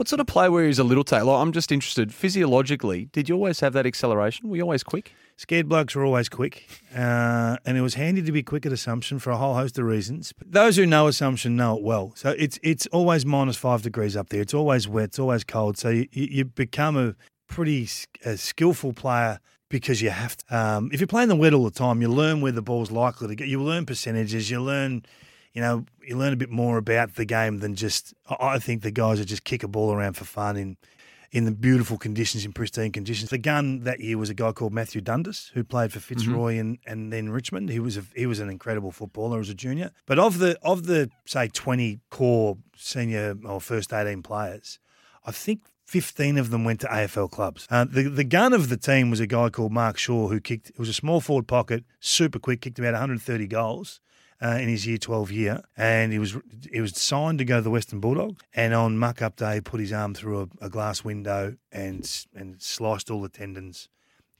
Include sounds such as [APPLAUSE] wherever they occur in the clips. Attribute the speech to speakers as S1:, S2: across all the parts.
S1: What sort of play you as a little tail? I'm just interested, physiologically, did you always have that acceleration? Were you always quick?
S2: Scared blokes were always quick, uh, and it was handy to be quick at Assumption for a whole host of reasons. But those who know Assumption know it well. So it's it's always minus five degrees up there. It's always wet. It's always cold. So you, you become a pretty a skillful player because you have to. Um, if you're playing the wet all the time, you learn where the ball's likely to go. You learn percentages. You learn, you know, you learn a bit more about the game than just. I think the guys that just kick a ball around for fun in in the beautiful conditions, in pristine conditions. The gun that year was a guy called Matthew Dundas, who played for Fitzroy mm-hmm. and, and then Richmond. He was a, he was an incredible footballer as a junior. But of the of the say twenty core senior or first eighteen players, I think 15 of them went to AFL clubs. Uh, the, the gun of the team was a guy called Mark Shaw who kicked, it was a small forward pocket, super quick, kicked about 130 goals. Uh, in his year 12 year, and he was he was signed to go to the Western Bulldogs. And on muck up day, put his arm through a, a glass window and and sliced all the tendons.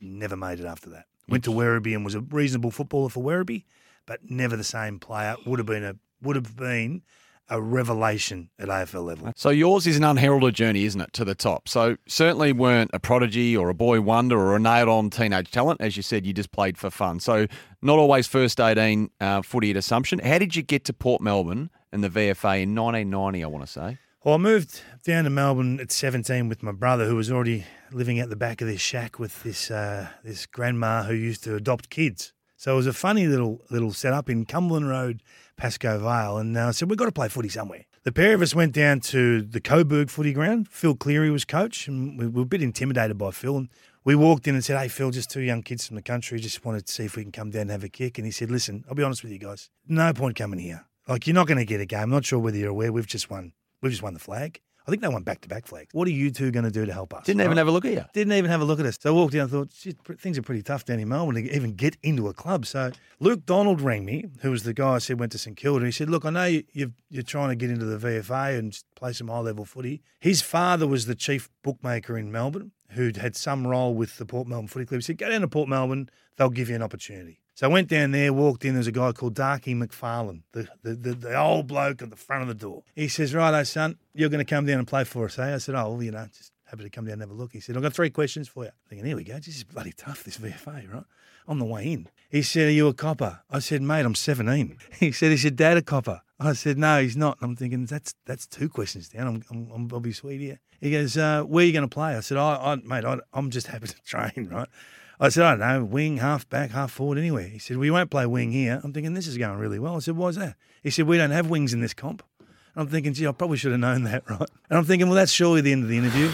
S2: Never made it after that. Went to Werribee and was a reasonable footballer for Werribee, but never the same player. Would have been a would have been a revelation at AFL level.
S1: So yours is an unheralded journey, isn't it, to the top? So certainly weren't a prodigy or a boy wonder or a nailed-on teenage talent. As you said, you just played for fun. So not always first 18 uh, footy at Assumption. How did you get to Port Melbourne in the VFA in 1990, I want to say?
S2: Well, I moved down to Melbourne at 17 with my brother, who was already living at the back of this shack with this uh, this grandma who used to adopt kids. So it was a funny little little setup in Cumberland Road, Pascoe Vale, and uh, I said we've got to play footy somewhere. The pair of us went down to the Coburg footy ground. Phil Cleary was coach, and we were a bit intimidated by Phil. And we walked in and said, "Hey, Phil, just two young kids from the country. Just wanted to see if we can come down and have a kick." And he said, "Listen, I'll be honest with you guys. No point coming here. Like you're not going to get a game. I'm not sure whether you're aware. We've just won. We've just won the flag." I think they won back to back flags. What are you two going to do to help us?
S1: Didn't right? even have a look at you.
S2: Didn't even have a look at us. So I walked in and thought, things are pretty tough down in Melbourne to even get into a club. So Luke Donald rang me, who was the guy I said went to St Kilda. He said, Look, I know you, you're trying to get into the VFA and play some high level footy. His father was the chief bookmaker in Melbourne who'd had some role with the Port Melbourne Footy Club. He said, Go down to Port Melbourne, they'll give you an opportunity. So I went down there, walked in. There's a guy called Darky McFarlane, the, the, the, the, old bloke at the front of the door. He says, Righto, son, you're going to come down and play for us, eh? I said, Oh, well, you know, just happy to come down and have a look. He said, I've got three questions for you. I'm thinking, here we go. This is bloody tough, this VFA, right? On the way in. He said, Are you a copper? I said, Mate, I'm 17. [LAUGHS] He said, Is your dad a copper? I said, No, he's not. And I'm thinking, That's that's two questions down. I'm, I'm, I'm Bobby Sweet here. He goes, uh, Where are you going to play? I said, I, I Mate, I, I'm just happy to [LAUGHS] train, right? I said, I don't know, wing, half back, half forward, anywhere. He said, We won't play wing here. I'm thinking, This is going really well. I said, Why's that? He said, We don't have wings in this comp. I'm thinking, Gee, I probably should have known that, [LAUGHS] right? And I'm thinking, Well, that's surely the end of the interview.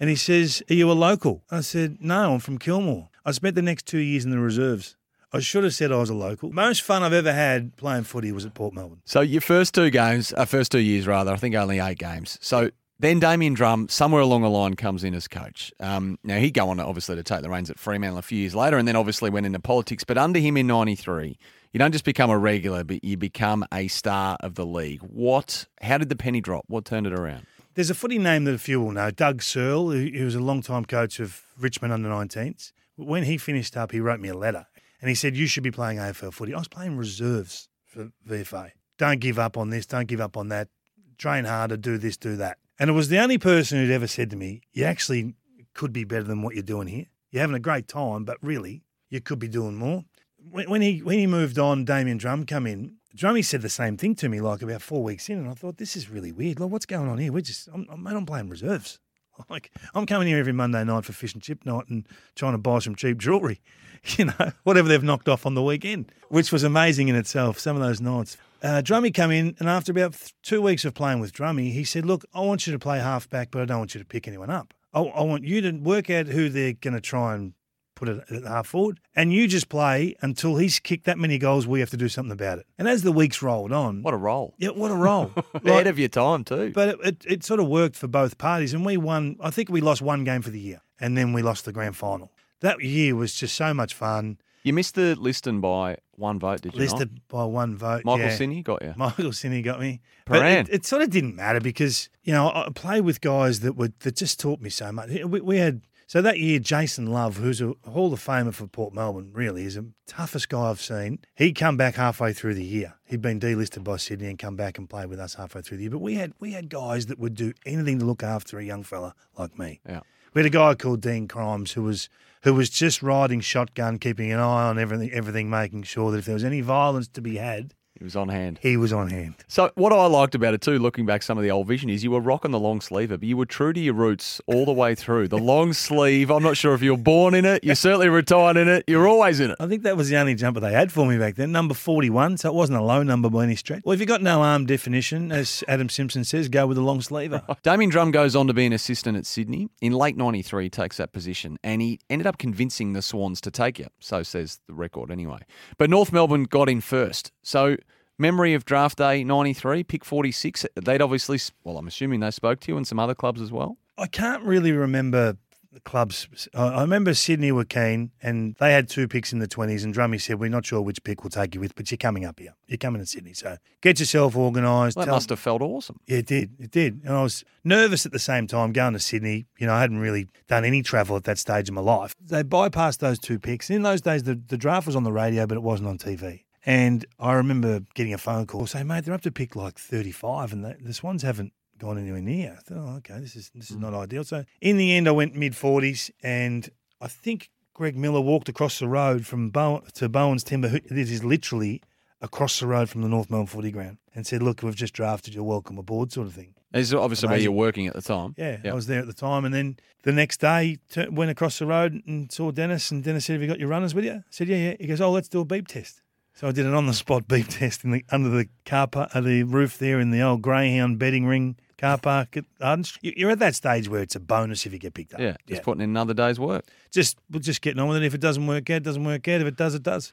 S2: And he says, Are you a local? I said, No, I'm from Kilmore. I spent the next two years in the reserves. I should have said I was a local. Most fun I've ever had playing footy was at Port Melbourne.
S1: So your first two games, uh, first two years rather, I think only eight games. So then Damien Drum, somewhere along the line, comes in as coach. Um, now, he'd go on, obviously, to take the reins at Fremantle a few years later and then obviously went into politics. But under him in 93, you don't just become a regular, but you become a star of the league. What? How did the penny drop? What turned it around?
S2: There's a footy name that a few will know, Doug Searle, who was a long-time coach of Richmond under 19s. When he finished up, he wrote me a letter and he said, You should be playing AFL footy. I was playing reserves for VFA. Don't give up on this, don't give up on that. Train harder, do this, do that. And it was the only person who'd ever said to me, You actually could be better than what you're doing here. You're having a great time, but really, you could be doing more. When, he when he moved on, Damien Drum come in. Drummy said the same thing to me like about four weeks in, and I thought this is really weird. Like, what's going on here? We're just, I'm, I'm, I'm playing reserves. [LAUGHS] Like, I'm coming here every Monday night for fish and chip night and trying to buy some cheap jewellery, [LAUGHS] you know, whatever they've knocked off on the weekend, which was amazing in itself. Some of those nights. Uh, Drummy come in, and after about two weeks of playing with Drummy, he said, "Look, I want you to play halfback, but I don't want you to pick anyone up. I, I want you to work out who they're going to try and put it at half forward, and you just play until he's kicked that many goals. We have to do something about it. And as the weeks rolled on,
S1: what a roll!
S2: Yeah, what a roll! [LAUGHS]
S1: like, Ahead of your time too.
S2: But it, it, it sort of worked for both parties, and we won. I think we lost one game for the year, and then we lost the grand final. That year was just so much fun.
S1: You missed the Liston by one vote, did you?
S2: Listed
S1: not?
S2: by one vote.
S1: Michael
S2: yeah.
S1: Sinney got you.
S2: Michael Sinney got me.
S1: Paran.
S2: It, it, sort of didn't matter because you know I played with guys that were that just taught me so much. We, we had So that year, Jason Love, who's a Hall of Famer for Port Melbourne, really is the toughest guy I've seen. He'd come back halfway through the year. He'd been delisted by Sydney and come back and play with us halfway through the year. But we had we had guys that would do anything to look after a young fella like me.
S1: Yeah.
S2: We had a guy called Dean Crimes who was who was just riding shotgun, keeping an eye on everything, everything, making sure that if there was any violence to be had,
S1: He was on hand.
S2: he was on hand.
S1: So what I liked about it too, looking back some of the old vision, is you were rocking the long sleeve, but you were true to your roots all the way through. The long sleeve. I'm not sure if you were born in it. You certainly retired in it. You're always in it.
S2: I think that was the only jumper they had for me back then, number 41. So it wasn't a low number by any stretch. Well, if you've got no arm definition, as Adam Simpson says, go with a long sleever. [LAUGHS]
S1: Damien Drum goes on to be an assistant at Sydney. In late 93, he takes that position and he ended up convincing the Swans to take you. So says the record anyway. But North Melbourne got in first. So memory of draft day 93, pick 46. They'd obviously, well, I'm assuming they spoke to you and some other clubs as well.
S2: I can't really remember the clubs. I remember Sydney were keen and they had two picks in the 20s. And Drummy said, We're not sure which pick we'll take you with, but you're coming up here. You're coming to Sydney. So get yourself organised.
S1: That
S2: Tell-
S1: must have felt awesome.
S2: Yeah, it did. It did. And I was nervous at the same time going to Sydney. You know, I hadn't really done any travel at that stage of my life. They bypassed those two picks. In those days, the, the draft was on the radio, but it wasn't on TV. And I remember getting a phone call saying, mate, they're up to pick like 35 and the, the Swans haven't gone anywhere near. I thought, oh, okay, this is, this is mm. not ideal. So in the end, I went mid 40s and I think Greg Miller walked across the road from Bow- to Bowen's Timber. This is literally across the road from the North Melbourne footy ground and said, look, we've just drafted you, welcome aboard sort of thing.
S1: It's obviously where you're working at the time.
S2: Yeah,
S1: Yeah.
S2: I was there at the time. And then the next day, t- went across the road and saw Denis. And Denis said, Have you got your runners with you? I said, Yeah, yeah. He goes, Oh, let's do a beep test. So I did an on the spot beep [LAUGHS] test in the under the car park, uh, the roof there in the old Greyhound betting ring car park at Arden Street. You- You're at that stage where it's a bonus if you get picked up.
S1: Yeah, just putting in another day's work.
S2: just just getting on with it. If it doesn't work out, it doesn't work out. If it does, it does.